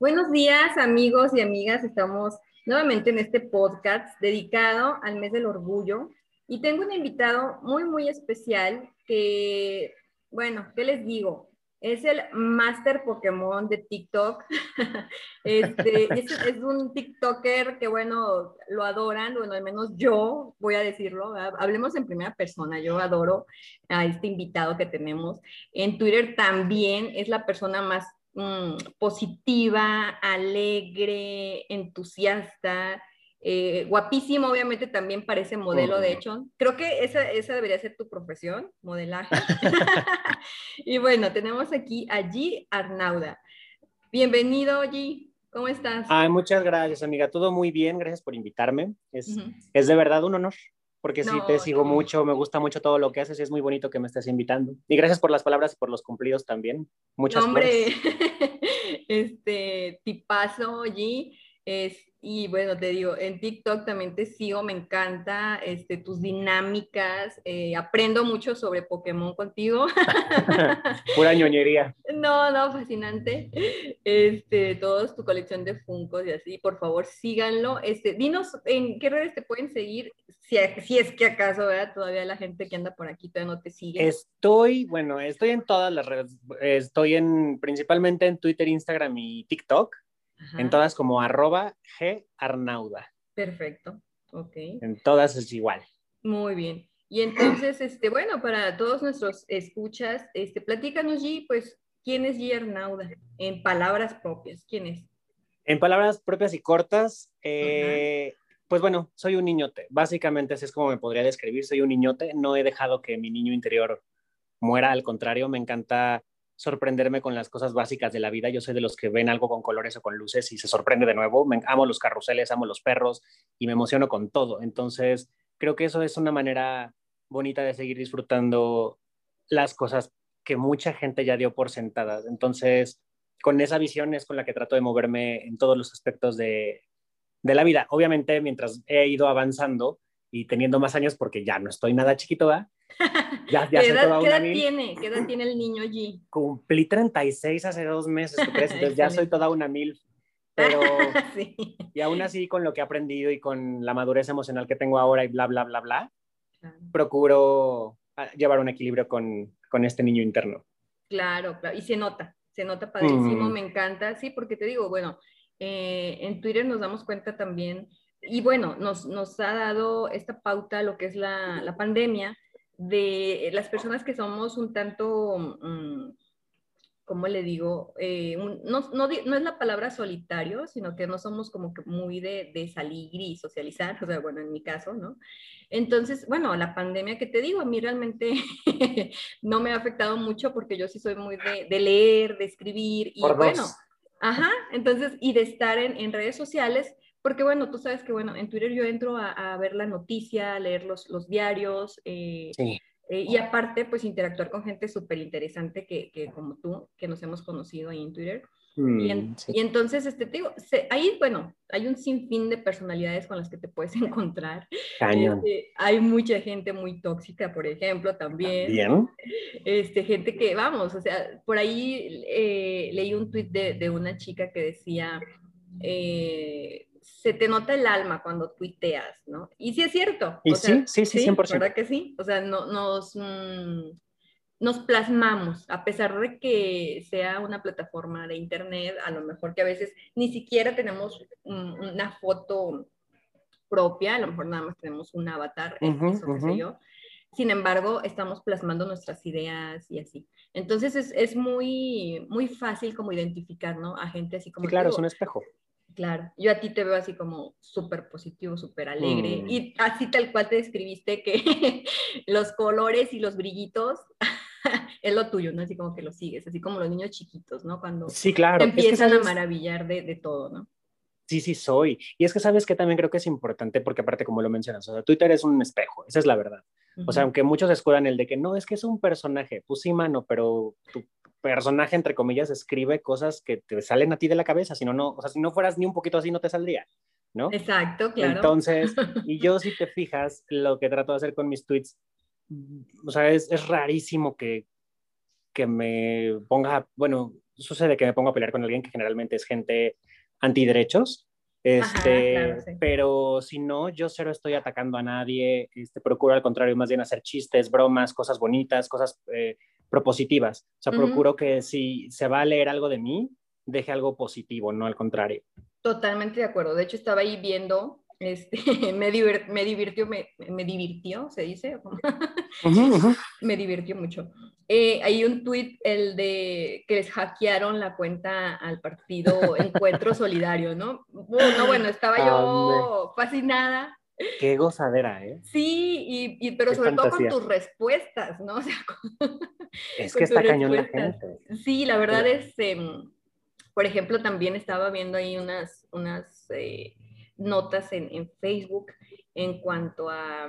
Buenos días, amigos y amigas. Estamos nuevamente en este podcast dedicado al mes del orgullo y tengo un invitado muy, muy especial que, bueno, ¿qué les digo? Es el Master Pokémon de TikTok. Este, es, un TikToker que, bueno, lo adoran, bueno, al menos yo voy a decirlo. Hablemos en primera persona. Yo adoro a este invitado que tenemos. En Twitter también es la persona más mm, positiva, alegre, entusiasta. Eh, guapísimo, obviamente también parece modelo, de hecho. Creo que esa, esa debería ser tu profesión, modelaje. y bueno, tenemos aquí a G. Arnauda. Bienvenido, G. ¿Cómo estás? Ay, muchas gracias, amiga. Todo muy bien, gracias por invitarme. Es, es de verdad un honor, porque sí te sigo mucho, me gusta mucho todo lo que haces y es muy bonito que me estés invitando. Y gracias por las palabras y por los cumplidos también. Muchas gracias. Hombre, este tipazo. Es, y bueno, te digo, en TikTok también te sigo, me encanta este, tus dinámicas, eh, aprendo mucho sobre Pokémon contigo. Pura ñoñería. No, no, fascinante. Este, todos tu colección de Funkos y así, por favor, síganlo. Este, dinos en qué redes te pueden seguir, si, si es que acaso, ¿verdad? Todavía la gente que anda por aquí todavía no te sigue. Estoy, bueno, estoy en todas las redes, estoy en, principalmente en Twitter, Instagram y TikTok. En todas como arroba G Arnauda. Perfecto, ok. En todas es igual. Muy bien. Y entonces, este, bueno, para todos nuestros escuchas, este, platícanos, G, pues, ¿quién es G Arnauda? En palabras propias, ¿quién es? En palabras propias y cortas, eh, pues bueno, soy un niñote. Básicamente así es como me podría describir, soy un niñote. No he dejado que mi niño interior muera, al contrario, me encanta sorprenderme con las cosas básicas de la vida. Yo soy de los que ven algo con colores o con luces y se sorprende de nuevo. Me, amo los carruseles, amo los perros y me emociono con todo. Entonces, creo que eso es una manera bonita de seguir disfrutando las cosas que mucha gente ya dio por sentadas. Entonces, con esa visión es con la que trato de moverme en todos los aspectos de, de la vida. Obviamente, mientras he ido avanzando y teniendo más años, porque ya no estoy nada chiquito, ¿va? Ya, ya ¿Qué, edad, ¿qué edad tiene? ¿Qué edad tiene el niño allí? Cumplí 36 hace dos meses, ¿tú crees? Entonces ya soy toda una mil. Pero, sí. y aún así, con lo que he aprendido y con la madurez emocional que tengo ahora y bla, bla, bla, bla, procuro ah, llevar un equilibrio con, con, este niño interno. Claro, claro, y se nota, se nota padrísimo, mm. me encanta, sí, porque te digo, bueno, eh, en Twitter nos damos cuenta también, y bueno, nos, nos ha dado esta pauta lo que es la, la pandemia, de las personas que somos un tanto, mm, ¿cómo le digo? Eh, no, no, no, es la palabra solitario, sino que no somos como que muy de, de, salir y socializar, o sea, bueno, en mi caso, ¿no? Entonces, bueno, la pandemia que te digo, a mí realmente no me ha afectado mucho porque yo sí soy muy de, de leer, de escribir y bueno, ajá, entonces, y de estar en, en redes sociales, porque bueno, tú sabes que bueno, en Twitter yo entro a, ver la noticia, a leer los, los diarios, eh, eh, y aparte pues interactuar con gente súper interesante que, que, como tú, que nos hemos conocido ahí en Twitter. y, mm, y, entonces, este, te digo, ahí, bueno, hay un sinfín de personalidades con las que te puedes encontrar. Este, hay mucha gente muy tóxica, por ejemplo, también. Bien. Este, gente que, vamos, o sea, por ahí eh, leí un tweet de, de, una chica que decía, eh, se te nota el alma cuando tuiteas, ¿no? Y sí es cierto. Y sí, sí, sí, 100%. ¿Verdad que sí? O sea, no, nos, mm, nos plasmamos, a pesar de que sea una plataforma de internet, a lo mejor que a veces ni siquiera tenemos una foto propia, a lo mejor nada más tenemos un avatar, eso qué sé yo. Sin embargo, estamos plasmando nuestras ideas y así. Entonces es, es muy, muy fácil como identificar, ¿no? A gente así como... Sí, claro, es un espejo. Claro, yo a ti te veo así como súper positivo, súper alegre mm. y así tal cual te describiste que los colores y los brillitos es lo tuyo, ¿no? Así como que lo sigues, así como los niños chiquitos, ¿no? Cuando sí, claro. te empiezan a maravillar de, de, todo, ¿no? Sí, sí, soy. Y es que sabes que también creo que es importante porque aparte como lo mencionas, o sea, Twitter es un espejo, esa es la verdad. O sea, aunque muchos escudan el de que no, es que es un personaje, pues sí, mano, pero tu personaje, entre comillas, escribe cosas que te salen a ti de la cabeza, si no, no, o sea, si no fueras ni un poquito así, no te saldría, ¿no? Exacto, claro. Entonces, y yo si te fijas, lo que trato de hacer con mis tweets, o sea, es, es rarísimo que, que me ponga, bueno, sucede que me pongo a pelear con alguien que generalmente es gente antiderechos, este, pero si no, yo cero estoy atacando a nadie, este, procuro al contrario más bien hacer chistes, bromas, cosas bonitas, cosas eh, propositivas. O sea, procuro que si se va a leer algo de mí, deje algo positivo, no al contrario. Totalmente de acuerdo. De hecho, estaba ahí viendo este, me, me, divirtió, me, me, divirtió, se dice. me divirtió mucho. Eh, hay un tuit, el de que les hackearon la cuenta al partido Encuentro Solidario, ¿no? Bueno, bueno, estaba yo fascinada. Qué gozadera, ¿eh? Sí, y, pero sobre todo con tus respuestas, ¿no? O sea, es que está cañón la gente. Sí, la verdad es, em, por ejemplo, también estaba viendo ahí unas, unas eh, notas en, en, Facebook en cuanto a,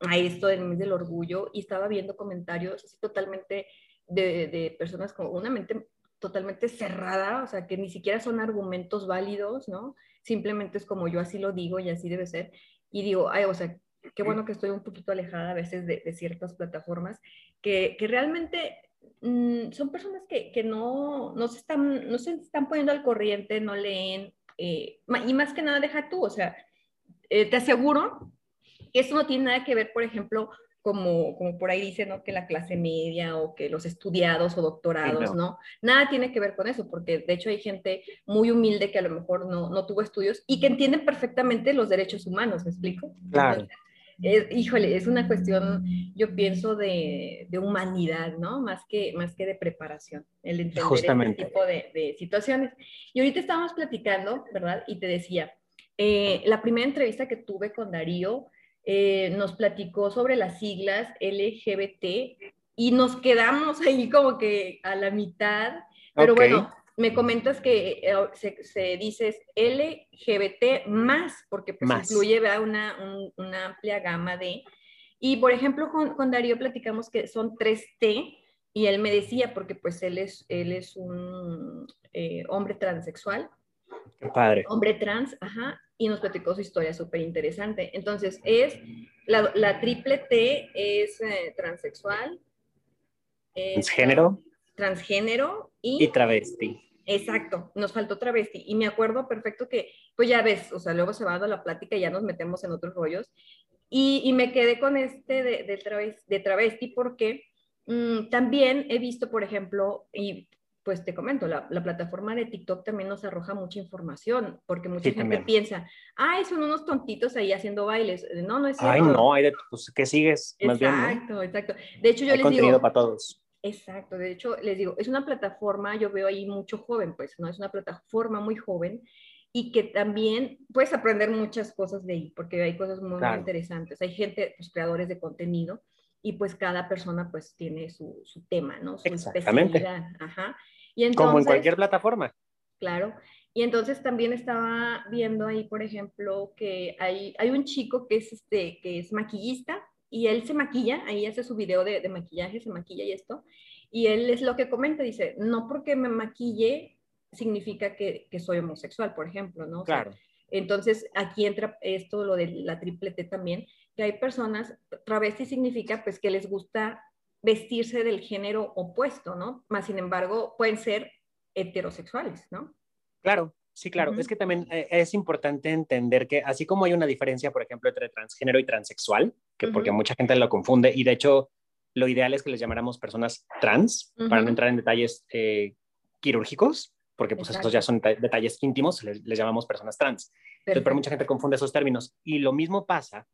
a, esto del mes del orgullo y estaba viendo comentarios totalmente de, de, personas con una mente totalmente cerrada, o sea, que ni siquiera son argumentos válidos, ¿no? Simplemente es como yo así lo digo y así debe ser. Y digo, ay, o sea, qué bueno que estoy un poquito alejada a veces de, de ciertas plataformas que, que realmente mm, son personas que, que no, no, se están, no se están poniendo al corriente, no leen, eh, y más que nada deja tú, o sea, eh, te aseguro que eso no tiene nada que ver, por ejemplo, como, como por ahí dice, ¿no? Que la clase media o que los estudiados o doctorados, no. Nada tiene que ver con eso, porque de hecho hay gente muy humilde que a lo mejor no, no tuvo estudios y que entienden perfectamente los derechos humanos, ¿me explico? Claro híjole, es una cuestión, yo pienso, de, de, humanidad, ¿no? Más que, más que de preparación, el entender este Justamente. este tipo de, de, situaciones. Y ahorita estábamos platicando, ¿verdad? Y te decía, eh, la primera entrevista que tuve con Darío eh, nos platicó sobre las siglas LGBT y nos quedamos ahí como que a la mitad, pero bueno, me comentas que eh, se, se, dice LGBT más, porque pues incluye Una, una, amplia gama de... Y por ejemplo, con, con, Darío platicamos que son 3T, y él me decía, porque pues él es, él es un eh, hombre transexual. Qué padre. Hombre trans, ajá, y nos platicó su historia súper interesante. Entonces, es, la, la triple T es eh, transexual. transgénero. Transgénero y, y travesti. Exacto, nos faltó travesti. Y me acuerdo perfecto que, pues ya ves, o sea, luego se va dando la plática y ya nos metemos en otros rollos. Y, y me quedé con este de, de, travesti, de travesti porque mmm, también he visto, por ejemplo, y pues te comento, la, la, plataforma de TikTok también nos arroja mucha información, porque mucha sí, gente también. piensa, ay, son unos tontitos ahí haciendo bailes. No, no es cierto. Ay, no, hay de, pues, ¿qué sigues? Más exacto, bien, ¿no? exacto. De hecho, yo hay les contenido digo... para todos. Exacto, de hecho, les digo, es una plataforma, yo veo ahí mucho joven, pues, ¿no? Es una plataforma muy joven y que también puedes aprender muchas cosas de ahí, porque hay cosas muy, claro. muy interesantes. Hay gente, pues, creadores de contenido, y pues cada persona, pues, tiene su, su tema, ¿no? Su Exactamente. especialidad. Ajá. Y entonces, Como en cualquier plataforma. Claro. Y entonces también estaba viendo ahí, por ejemplo, que hay, hay un chico que es, este, que es maquillista, y él se maquilla, ahí hace su video de, de, maquillaje, se maquilla y esto, y él es lo que comenta, dice, no porque me maquille significa que, que soy homosexual, por ejemplo, ¿no? Claro. O sea, entonces aquí entra esto, lo de la triple T también, que hay personas, travesti significa pues que les gusta vestirse del género opuesto, ¿no? Más sin embargo, pueden ser heterosexuales, ¿no? Claro, Sí, claro. Uh -huh. Es que también eh, es importante entender que así como hay una diferencia, por ejemplo, entre transgénero y transexual, que uh -huh. porque mucha gente lo confunde y de hecho lo ideal es que les llamáramos personas trans uh -huh. para no entrar en detalles eh, quirúrgicos, porque pues estos ya son detalles íntimos, les, les, llamamos personas trans. Entonces, pero mucha gente confunde esos términos. Y lo mismo pasa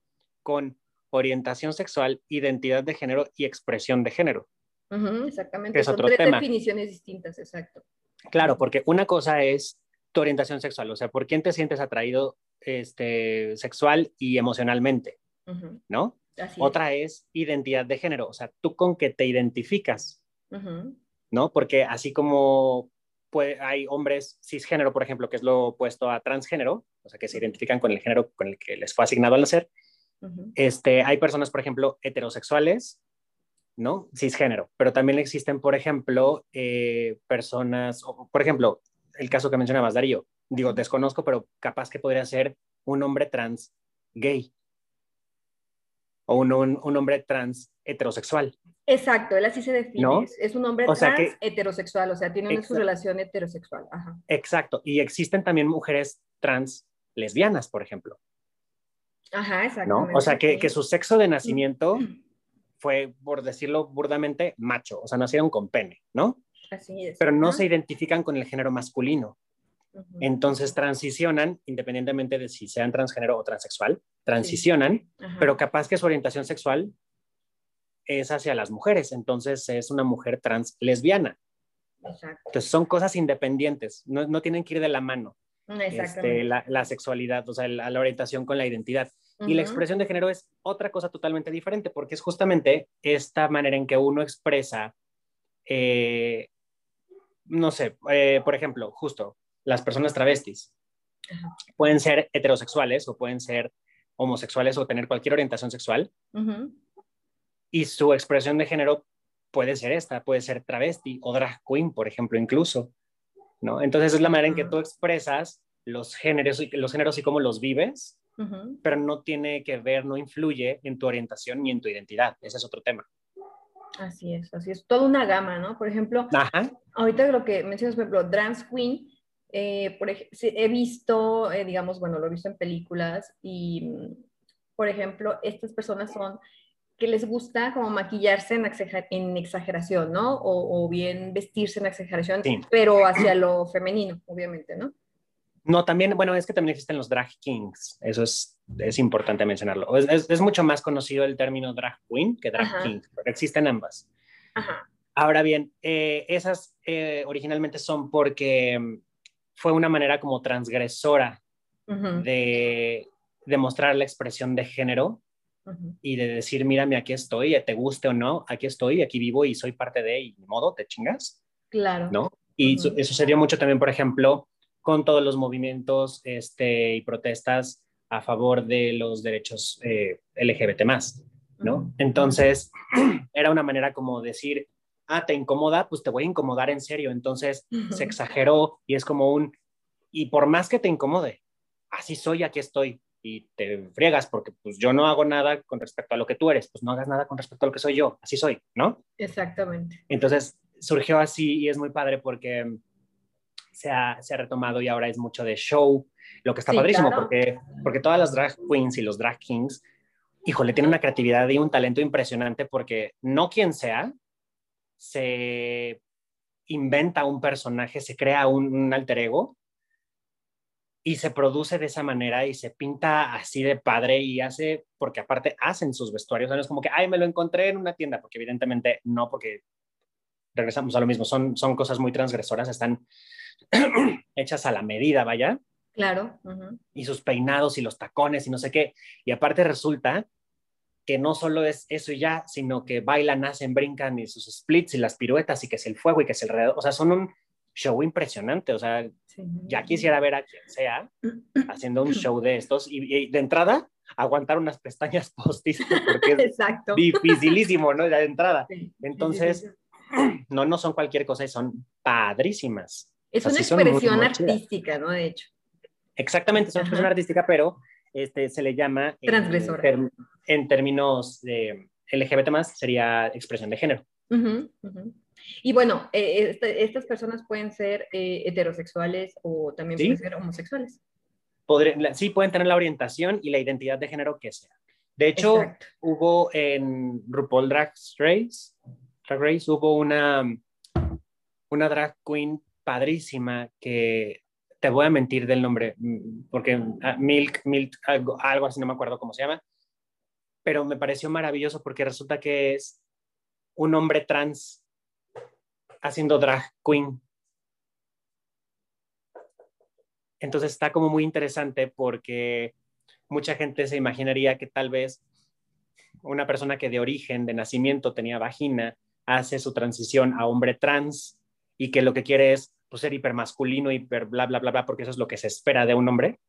con orientación sexual, identidad de género y expresión de género. exactamente. Es son otro tres tema. definiciones distintas, exacto. Claro, porque una cosa es tu orientación sexual, o sea, por quién te sientes atraído este, sexual y emocionalmente, uh -huh. ¿no? Así Otra es. es. identidad de género, o sea, tú con qué te identificas, uh -huh. ¿no? Porque así como puede, hay hombres cisgénero, por ejemplo, que es lo opuesto a transgénero, o sea, que se identifican con el género con el que les fue asignado al nacer, uh -huh. este, hay personas, por ejemplo, heterosexuales, ¿no? Cisgénero, pero también existen, por ejemplo, eh, personas, o, por ejemplo, el caso que mencionabas, Darío. Digo, desconozco, pero capaz que podría ser un hombre trans gay. o un, un, hombre trans heterosexual. Exacto, él así se define. Es, un hombre trans heterosexual, o sea, tiene una su relación heterosexual. Exacto, y existen también mujeres trans lesbianas, por ejemplo. Ajá, exacto. O sea, que, que, su sexo de nacimiento fue, por decirlo burdamente, macho, o sea, nacieron con pene, ¿no? Así es. Pero no se identifican con el género masculino. Entonces transicionan, independientemente de si sean transgénero o transexual, transicionan, pero capaz que su orientación sexual es hacia las mujeres, entonces es una mujer trans lesbiana. Exacto. Entonces son cosas independientes, no, no tienen que ir de la mano. Este, la, la, sexualidad, o sea, la, la orientación con la identidad. Y la expresión de género es otra cosa totalmente diferente, porque es justamente esta manera en que uno expresa, eh, no sé, eh, por ejemplo, justo las personas travestis pueden ser heterosexuales o pueden ser homosexuales o tener cualquier orientación sexual. Y su expresión de género puede ser esta, puede ser travesti o drag queen, por ejemplo, incluso. ¿no? Entonces es la manera en que tú expresas los géneros, los géneros y cómo los vives, pero no tiene que ver, no influye en tu orientación ni en tu identidad. Ese es otro tema. Así es, así es. Toda una gama, ¿no? Por ejemplo, ahorita lo que mencionas, por ejemplo, Trans Queen, eh, por he visto, eh, digamos, bueno, lo he visto en películas y, mm, por ejemplo, estas personas son que les gusta como maquillarse en, en exageración, ¿no? O, bien vestirse en exageración, pero hacia lo femenino, obviamente, ¿no? No, también, bueno, es que también existen los drag kings, eso es, es importante mencionarlo. Es, es, mucho más conocido el término drag queen que drag king, pero existen ambas. Ajá. Ahora bien, eh, esas originalmente son porque mm, fue una manera como transgresora de, demostrar la expresión de género y de decir, mírame, aquí estoy, te guste o no, aquí estoy, aquí vivo y soy parte de, y modo, te chingas. Claro. ¿No? Y eso sucedió mucho también, por ejemplo, con todos los movimientos este, y protestas a favor de los derechos eh, LGBT más, ¿no? Entonces, era una manera como decir, ah, te incomoda, pues te voy a incomodar en serio. Entonces se exageró y es como un, y por más que te incomode, así soy, aquí estoy. Y te friegas porque pues yo no hago nada con respecto a lo que tú eres, pues no hagas nada con respecto a lo que soy yo, así soy, ¿no? Exactamente. Entonces surgió así y es muy padre porque se ha, se ha retomado y ahora es mucho de show, lo que está padrísimo porque, porque todas las drag queens y los drag kings, híjole, tienen una creatividad y un talento impresionante porque no quien sea, se inventa un personaje, se crea un, alter ego y se produce de esa manera y se pinta así de padre y hace, porque aparte hacen sus vestuarios, no es como que, ay, me lo encontré en una tienda, porque evidentemente no, porque regresamos a lo mismo, son, son cosas muy transgresoras, están hechas a la medida, vaya. Claro. Y sus peinados y los tacones y no sé qué. Y aparte resulta que no solo es eso y ya, sino que bailan, hacen, brincan y sus splits y las piruetas y que es el fuego y que es el alrededor. O sea, son un show impresionante. O sea, ya quisiera ver a quien sea haciendo un show de estos y, de entrada aguantar unas pestañas postizas porque es dificilísimo, ¿no? De entrada. Entonces, no, no son cualquier cosa y son padrísimas. Es una expresión artística, ¿no? De hecho. Exactamente, es una expresión artística, pero este, se le llama... Transgresora. En, términos de LGBT más, sería expresión de género. Y bueno, eh, este, estas personas pueden ser eh, heterosexuales o también pueden ser homosexuales. sí, pueden tener la orientación y la identidad de género que sea. De hecho, hubo en RuPaul Drag Race, Drag Race hubo una, una drag queen padrísima que te voy a mentir del nombre, mm, porque ah, Milk, Milk, algo, algo así, no me acuerdo cómo se llama, pero me pareció maravilloso porque resulta que es un hombre trans haciendo drag queen. Entonces está como muy interesante porque mucha gente se imaginaría que tal vez una persona que de origen, de nacimiento tenía vagina, hace su transición a hombre trans y que lo que quiere es pues, ser hipermasculino, hiper bla, bla, bla, bla, porque eso es lo que se espera de un hombre.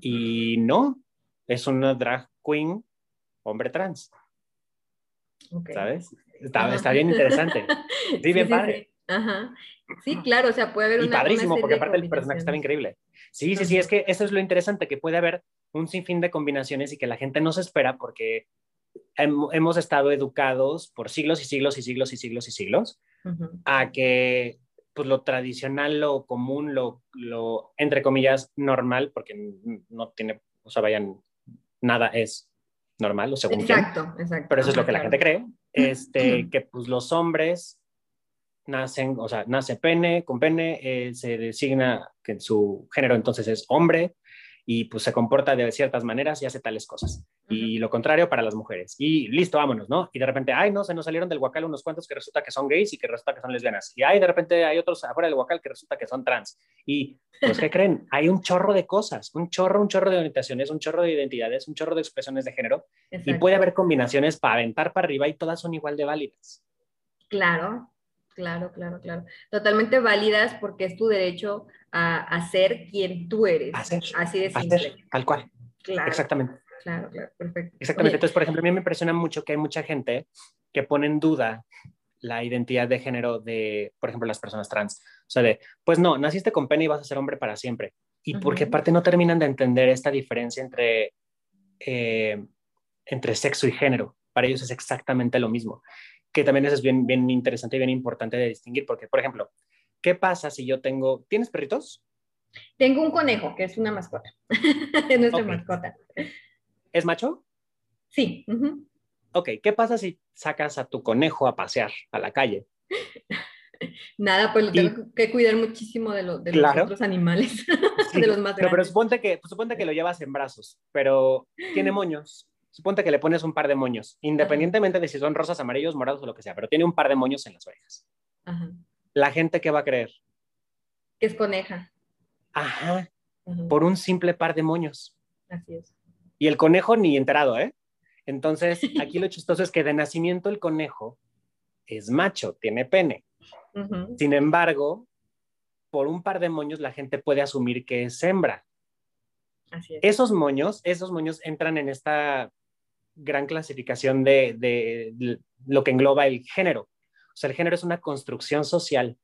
Y no, es una drag queen hombre trans. ¿Sabes? Está, bien interesante. Sí, bien padre. Ajá. Sí, claro, o sea, puede haber una. Y padrísimo, porque aparte el personaje estaba increíble. Sí, sí, sí, es que eso es lo interesante, que puede haber un sinfín de combinaciones y que la gente no se espera porque hemos estado educados por siglos y siglos y siglos y siglos y siglos a que pues lo tradicional, lo común, lo, lo, entre comillas, normal, porque no tiene, o sea, vayan, nada es normal, o según Exacto, exacto. Pero eso es lo que la gente cree, este, que pues los hombres nacen, o sea, nace pene, con pene, eh, se designa que su género entonces es hombre, y pues se comporta de ciertas maneras y hace tales cosas. Y lo contrario para las mujeres. Y listo, vámonos, ¿no? Y de repente, ay, no, se nos salieron del huacal unos cuantos que resulta que son gays y que resulta que son lesbianas. Y ay, de repente hay otros afuera del huacal que resulta que son trans. Y pues, ¿qué creen? Hay un chorro de cosas, un chorro, un chorro de orientaciones, un chorro de identidades, un chorro de expresiones de género. Y puede haber combinaciones para aventar para arriba y todas son igual de válidas. Claro, Claro, claro, claro. Totalmente válidas porque es tu derecho a, ser quien tú eres. Así de simple. tal cual. Claro. Exactamente. Claro, claro, perfecto. Exactamente. Entonces, por ejemplo, a mí me impresiona mucho que hay mucha gente que pone en duda la identidad de género de, por ejemplo, las personas trans. O sea, de, pues no, naciste con pene y vas a ser hombre para siempre. Y porque aparte no terminan de entender esta diferencia entre, eh, entre sexo y género. Para ellos es exactamente lo mismo que también eso es bien, bien interesante y bien importante de distinguir, porque, por ejemplo, ¿qué pasa si yo tengo, ¿tienes perritos? Tengo un conejo, que es una mascota, es nuestra mascota. ¿Es macho? Sí. Ok, ¿qué pasa si sacas a tu conejo a pasear a la calle? Nada, pues lo tengo que cuidar muchísimo de, los otros animales, de los más grandes. Pero, suponte, que, suponte que lo llevas en brazos, pero tiene moños suponte que le pones un par de moños, independientemente de si son rosas, amarillos, morados o lo que sea, pero tiene un par de moños en las orejas. La gente que va a creer. Que es coneja. Ajá. Por un simple par de moños. Así es. Y el conejo ni enterado, ¿eh? Entonces, aquí lo chistoso es que de nacimiento el conejo es macho, tiene pene. Sin embargo, por un par de moños la gente puede asumir que es hembra. Así es. Esos moños, esos moños entran en esta gran clasificación de, lo que engloba el género. O sea, el género es una construcción social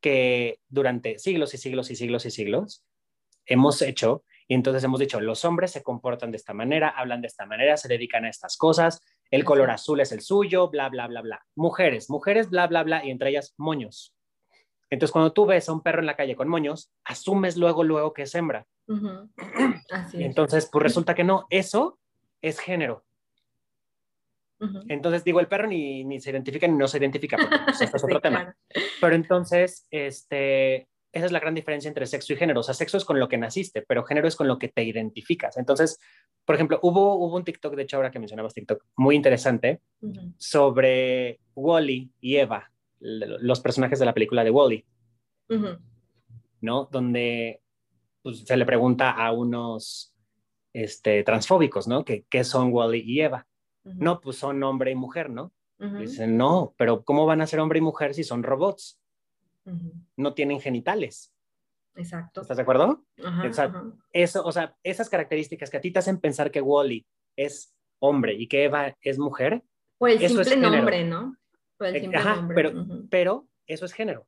que durante siglos y siglos y siglos y siglos hemos hecho y entonces hemos dicho, los hombres se comportan de esta manera, hablan de esta manera, se dedican a estas cosas, el color azul es el suyo, bla, bla, bla, bla. Mujeres, mujeres, bla, bla, bla, y entre ellas moños. Entonces, cuando tú ves a un perro en la calle con moños, asumes luego, luego que es hembra. Así es. Entonces, pues resulta que no, eso es género. Entonces, digo, el perro ni, ni, se identifica ni no se identifica, porque pues, este es otro tema. Pero entonces, este, esa es la gran diferencia entre sexo y género. O sea, sexo es con lo que naciste, pero género es con lo que te identificas. Entonces, por ejemplo, hubo, hubo un TikTok, de hecho, ahora que mencionabas TikTok, muy interesante, sobre Wally y Eva, los personajes de la película de Wally, ¿no? Donde pues, se le pregunta a unos este, transfóbicos, ¿no? ¿Qué, son Wally y Eva? No, pues son hombre y mujer, ¿no? Dicen, no, pero ¿cómo van a ser hombre y mujer si son robots? No tienen genitales. Exacto. ¿Estás de acuerdo? Eso, o sea, esas características que a ti te hacen pensar que Wally es hombre y que Eva es mujer. O el simple nombre, ¿no? el simple Pero, pero eso es género.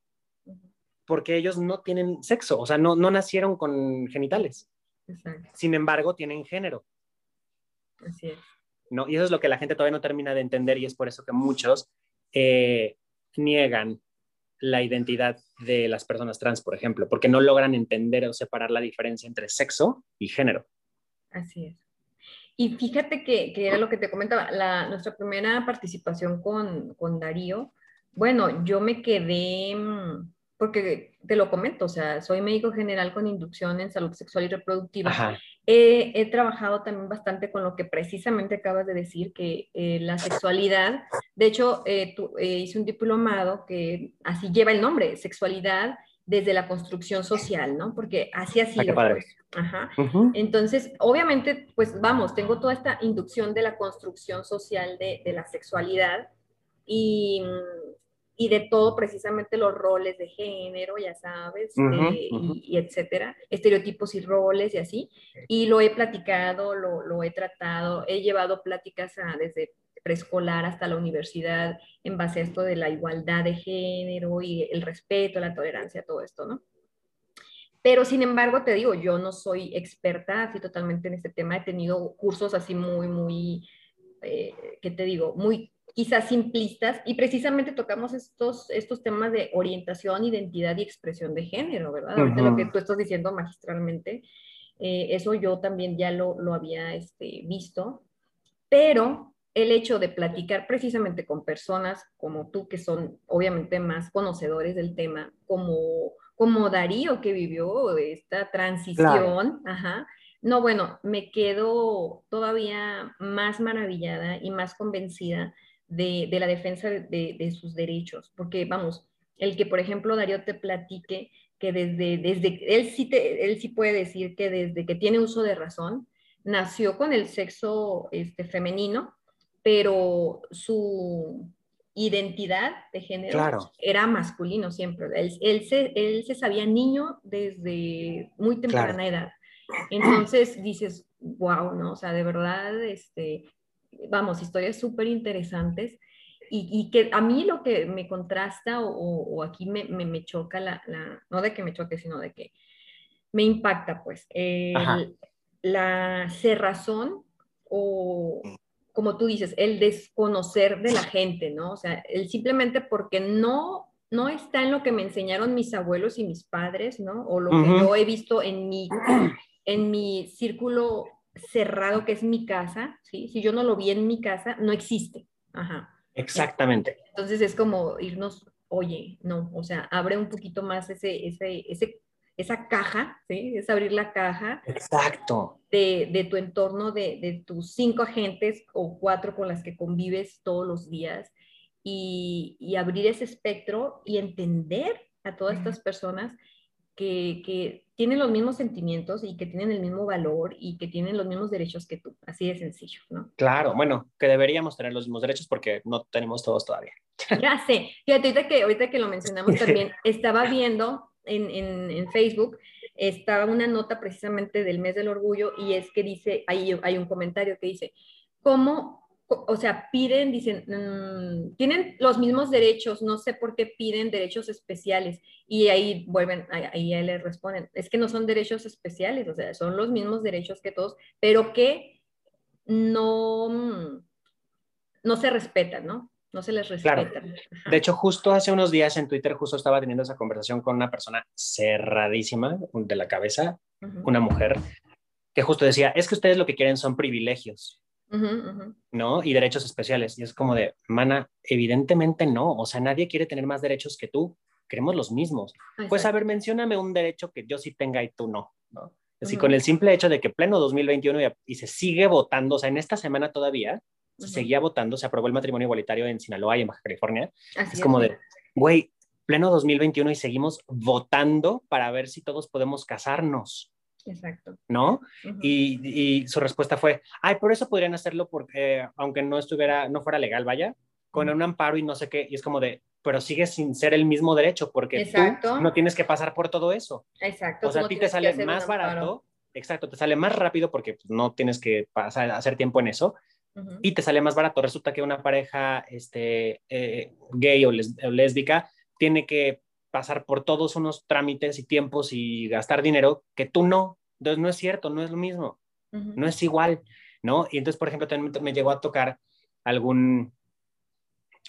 Porque ellos no tienen sexo, o sea, no, no nacieron con genitales. Sin embargo, tienen género. Así es. ¿No? Y eso es lo que la gente todavía no termina de entender y es por eso que muchos eh, niegan la identidad de las personas trans, por ejemplo, porque no logran entender o separar la diferencia entre sexo y género. Así es. Y fíjate que, que era lo que te comentaba, la, nuestra primera participación con, con Darío, bueno, yo me quedé, mm, porque te lo comento, o sea, soy médico general con inducción en salud sexual y reproductiva. He, trabajado también bastante con lo que precisamente acabas de decir, que eh, la sexualidad, de hecho, eh, eh, hice un diplomado que así lleva el nombre, sexualidad desde la construcción social, ¿no? Porque así ha sido. Pues. Ajá. Entonces, obviamente, pues vamos, tengo toda esta inducción de la construcción social de, de la sexualidad y y de todo precisamente los roles de género, ya sabes, eh, Y, etcétera, estereotipos y roles y así. Y lo he platicado, lo, lo he tratado, he llevado pláticas desde preescolar hasta la universidad en base a esto de la igualdad de género y el respeto, la tolerancia, todo esto, ¿no? Pero sin embargo, te digo, yo no soy experta así totalmente en este tema, he tenido cursos así muy, muy eh, ¿qué te digo? Muy quizás simplistas y precisamente tocamos estos, estos temas de orientación, identidad y expresión de género, ¿verdad? Ahorita lo que tú estás diciendo magistralmente, eh, eso yo también ya lo, lo había este, visto, pero el hecho de platicar precisamente con personas como tú, que son obviamente más conocedores del tema, como, como Darío, que vivió esta transición, ajá, no, bueno, me quedo todavía más maravillada y más convencida de, la defensa de, sus derechos, porque vamos, el que por ejemplo Darío te platique que desde, desde él, sí él sí puede decir que desde que tiene uso de razón, nació con el sexo este, femenino, pero su identidad de género era masculino siempre. Él, se, él se sabía niño desde muy temprana edad. Entonces dices, wow, ¿no? O sea, de verdad, este, vamos, historias súper interesantes y, que a mí lo que me contrasta o, aquí me, me, choca, la, no de que me choque, sino de que me impacta, pues, la cerrazón o, como tú dices, el desconocer de la gente, ¿no? O sea, el simplemente porque no no está en lo que me enseñaron mis abuelos y mis padres, ¿no? O lo que yo he visto en mi, en mi círculo cerrado que es mi casa, ¿sí? Si yo no lo vi en mi casa, no existe. Ajá. Exactamente. Entonces es como irnos, oye, no, o sea, abre un poquito más ese, ese, ese, esa caja, ¿sí? Es abrir la caja. Exacto. De, de tu entorno, de, de, tus cinco agentes o cuatro con las que convives todos los días y, y abrir ese espectro y entender a todas estas personas que, que, tienen los mismos sentimientos y que tienen el mismo valor y que tienen los mismos derechos que tú. Así de sencillo, ¿no? Claro, bueno, que deberíamos tener los mismos derechos porque no tenemos todos todavía. Ya sé. Fíjate, ahorita que, ahorita que lo mencionamos también, estaba viendo en, en, en, Facebook, estaba una nota precisamente del mes del orgullo y es que dice, hay, hay un comentario que dice, ¿cómo o sea, piden, dicen, mm, tienen los mismos derechos, no sé por qué piden derechos especiales. Y ahí vuelven, ahí, ahí les responden, es que no son derechos especiales, o sea, son los mismos derechos que todos, pero que no, mm, no se respetan, ¿no? No se les respeta. De hecho, justo hace unos días en Twitter, justo estaba teniendo esa conversación con una persona cerradísima de la cabeza, una mujer, que justo decía, es que ustedes lo que quieren son privilegios. ¿No? Y derechos especiales. Y es como de, mana, evidentemente no, o sea, nadie quiere tener más derechos que tú, queremos los mismos. Pues a ver, mencióname un derecho que yo sí tenga y tú no, ¿no? Así con el simple hecho de que pleno 2021 y, se sigue votando, o sea, en esta semana todavía se seguía votando, se aprobó el matrimonio igualitario en Sinaloa y en Baja California. es como de, güey, pleno 2021 y seguimos votando para ver si todos podemos casarnos. Exacto. ¿No? y, su respuesta fue, ay, por eso podrían hacerlo porque, aunque no estuviera, no fuera legal, vaya, con un amparo y no sé qué, y es como de, pero sigue sin ser el mismo derecho porque tú no tienes que pasar por todo eso. Exacto. O sea, a ti te sale más barato, exacto, te sale más rápido porque pues, no tienes que pasar, hacer tiempo en eso. Y te sale más barato. Resulta que una pareja este, eh, gay o, o lésbica tiene que pasar por todos unos trámites y tiempos y gastar dinero que tú no. Entonces no es cierto, no es lo mismo, no es igual, ¿no? Y entonces, por ejemplo, también me llegó a tocar algún,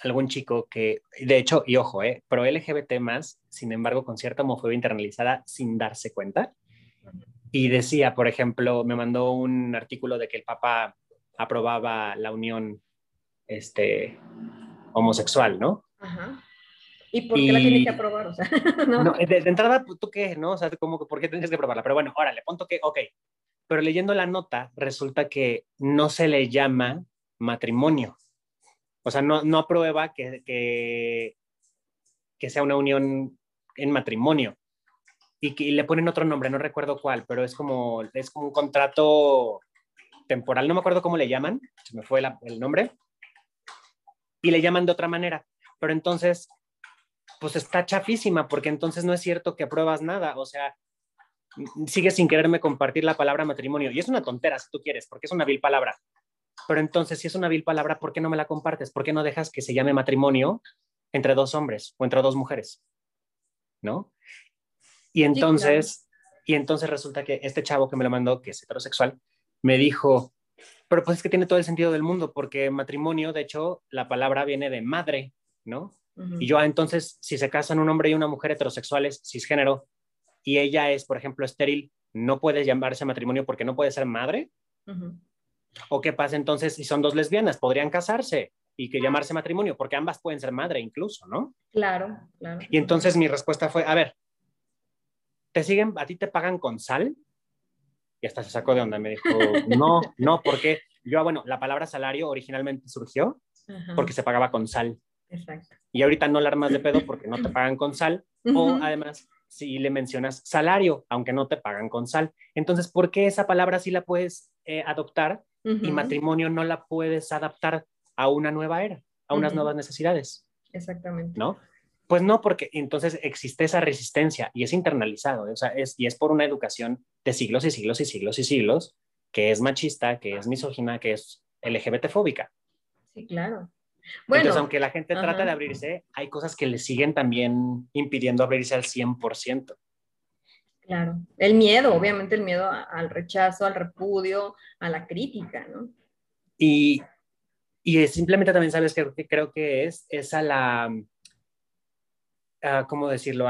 algún chico que, de hecho, y ojo, ¿eh? Pro LGBT más, sin embargo, con cierta homofobia internalizada sin darse cuenta. Y decía, por ejemplo, me mandó un artículo de que el Papa aprobaba la unión este, homosexual, ¿no? Ajá. ¿Y por qué la tienes que aprobar? O sea, ¿no? de, entrada, pues, ¿tú qué? ¿No? O sea, que ¿por qué tienes que aprobarla? Pero bueno, órale, punto que, ok. Pero leyendo la nota, resulta que no se le llama matrimonio. O sea, no, no aprueba que, que, que sea una unión en matrimonio. Y, que, le ponen otro nombre, no recuerdo cuál, pero es como, es como un contrato temporal, no me acuerdo cómo le llaman, se me fue el nombre, y le llaman de otra manera. Pero entonces pues está chafísima, porque entonces no es cierto que apruebas nada, o sea, sigues sin quererme compartir la palabra matrimonio. Y es una tontera si tú quieres, porque es una vil palabra. Pero entonces, si es una vil palabra, ¿por qué no me la compartes? ¿Por qué no dejas que se llame matrimonio entre dos hombres o entre dos mujeres? ¿No? Y entonces, y entonces resulta que este chavo que me lo mandó, que es heterosexual, me dijo, Pero pues es que tiene todo el sentido del mundo, porque matrimonio, de hecho, la palabra viene de madre, ¿no? Y yo, ah, entonces, si se casan un hombre y una mujer heterosexuales, cisgénero, y ella es, por ejemplo, estéril, ¿no puede llamarse matrimonio porque no puede ser madre? ¿O qué pasa entonces si son dos lesbianas? ¿Podrían casarse y que llamarse matrimonio? Porque ambas pueden ser madre incluso, ¿no? Claro, claro. Y entonces mi respuesta fue, a ver, ¿te siguen, a ti te pagan con sal? Y hasta se sacó de onda, me dijo, no, no, porque yo, ah, bueno, la palabra salario originalmente surgió porque se pagaba con sal. Exacto. Y ahorita no la armas de pedo porque no te pagan con sal. O además, si le mencionas salario, aunque no te pagan con sal. Entonces, ¿por qué esa palabra sí la puedes eh, adoptar y matrimonio no la puedes adaptar a una nueva era, a unas nuevas necesidades? Exactamente. ¿No? Pues no, porque entonces existe esa resistencia y es internalizado, o sea, es, y es por una educación de siglos y siglos y siglos y siglos que es machista, que es misógina, que es LGBT fóbica. Sí, claro. Bueno, Entonces, aunque la gente trata de abrirse, hay cosas que le siguen también impidiendo abrirse al 100%. Claro, el miedo, obviamente el miedo al rechazo, al repudio, a la crítica, ¿no? Y, y simplemente también sabes que, creo que es, es a la, ¿cómo decirlo?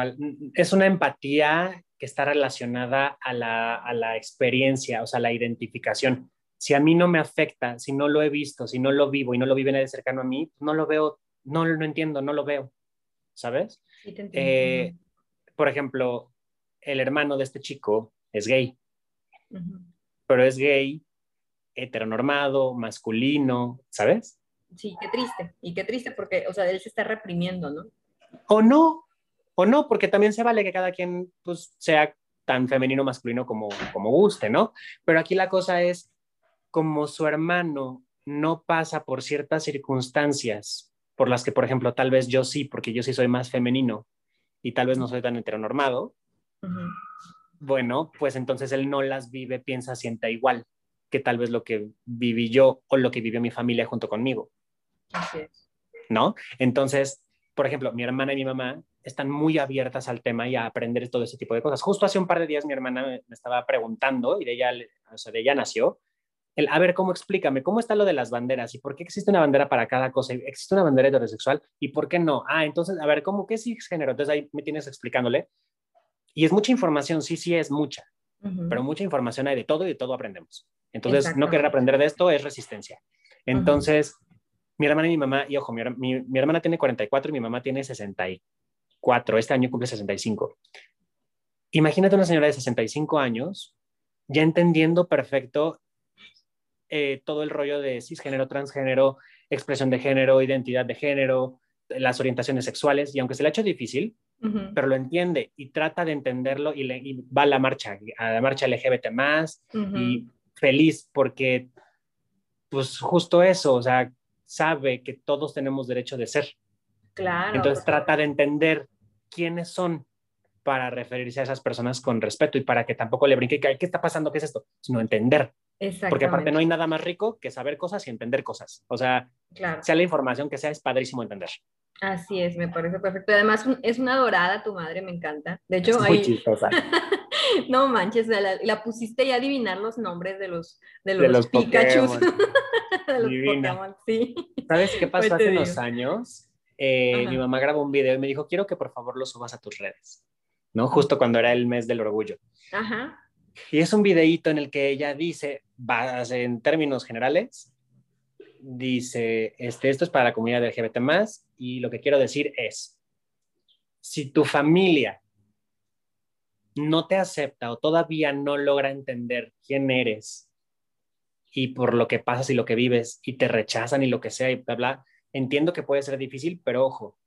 es una empatía que está relacionada a la, a la experiencia, o sea, la identificación. Si a mí no me afecta, si no lo he visto, si no lo vivo y no lo vive nadie cercano a mí, no lo veo, no lo entiendo, no lo veo, ¿sabes? Eh, por ejemplo, el hermano de este chico es gay, pero es gay heteronormado, masculino, ¿sabes? Sí, qué triste, y qué triste porque, o sea, él se está reprimiendo, ¿no? O no, o no, porque también se vale que cada quien pues, sea tan femenino o masculino como, como guste, ¿no? Pero aquí la cosa es, como su hermano no pasa por ciertas circunstancias por las que, por ejemplo, tal vez yo sí, porque yo sí soy más femenino y tal vez no soy tan heteronormado, bueno, pues entonces él no las vive, piensa, sienta igual que tal vez lo que viví yo o lo que vivió mi familia junto conmigo. Así es. ¿No? Entonces, por ejemplo, mi hermana y mi mamá están muy abiertas al tema y a aprender todo ese tipo de cosas. Justo hace un par de días mi hermana me estaba preguntando y de ella, o sea, de ella nació, el, a ver, ¿cómo explícame? ¿Cómo está lo de las banderas? ¿Y por qué existe una bandera para cada cosa? ¿Existe una bandera heterosexual? ¿Y por qué no? Ah, entonces, a ver, ¿cómo qué es género? Entonces ahí me tienes explicándole. Y es mucha información, sí, sí, es mucha. Pero mucha información hay de todo y de todo aprendemos. Entonces, no querer aprender de esto es resistencia. Entonces, mi hermana y mi mamá, y ojo, mi, mi, mi, hermana tiene 44 y mi mamá tiene 64. Este año cumple 65. Imagínate una señora de 65 años ya entendiendo perfecto eh, todo el rollo de cisgénero, transgénero, expresión de género, identidad de género, las orientaciones sexuales, y aunque se le ha hecho difícil, pero lo entiende y trata de entenderlo y, le, va a la marcha, a la marcha LGBT más y feliz porque, pues justo eso, o sea, sabe que todos tenemos derecho de ser. Claro. Entonces trata de entender quiénes son para referirse a esas personas con respeto y para que tampoco le brinque, ¿qué está pasando? ¿Qué es esto? Sino entender. Porque aparte no hay nada más rico que saber cosas y entender cosas. O sea, sea la información que sea, es padrísimo entender. Así es, me parece perfecto. Además, es una dorada tu madre, me encanta. De hecho, es muy chistosa. no manches, la, pusiste y adivinar los nombres de los, de los, Pikachu. sí. ¿Sabes qué pasó hace unos años? Eh, mi mamá grabó un video y me dijo, quiero que por favor lo subas a tus redes, ¿no? Justo cuando era el mes del orgullo. Ajá. Y es un videíto en el que ella dice, en términos generales, dice, este, esto es para la comunidad LGBT más y lo que quiero decir es, si tu familia no te acepta o todavía no logra entender quién eres y por lo que pasas y lo que vives y te rechazan y lo que sea y bla, bla, entiendo que puede ser difícil, pero ojo,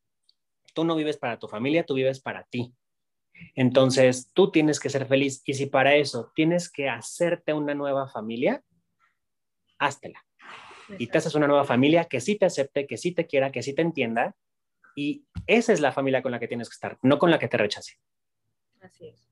tú no vives para tu familia, tú vives para ti. Entonces, tú tienes que ser feliz y si para eso tienes que hacerte una nueva familia, háztela. Y te haces una nueva familia que sí te acepte, que sí te quiera, que sí te entienda. Y esa es la familia con la que tienes que estar, no con la que te rechace. Así es.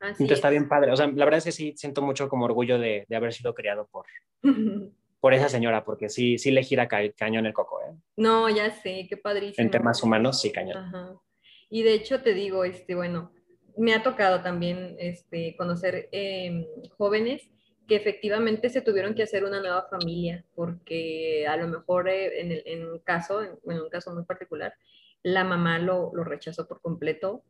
Entonces está bien padre. O sea, la verdad es que sí siento mucho como orgullo de, haber sido criado por, por esa señora, porque sí, sí le gira cañón el coco. ¿eh? No, ya sé, qué padrísimo. En temas humanos, sí, cañón. Ajá. Y de hecho te digo, este, bueno, me ha tocado también este, conocer em, jóvenes que efectivamente se tuvieron que hacer una nueva familia, porque a lo mejor eh, en, el, en un caso, en, un caso muy particular, la mamá lo, lo rechazó por completo.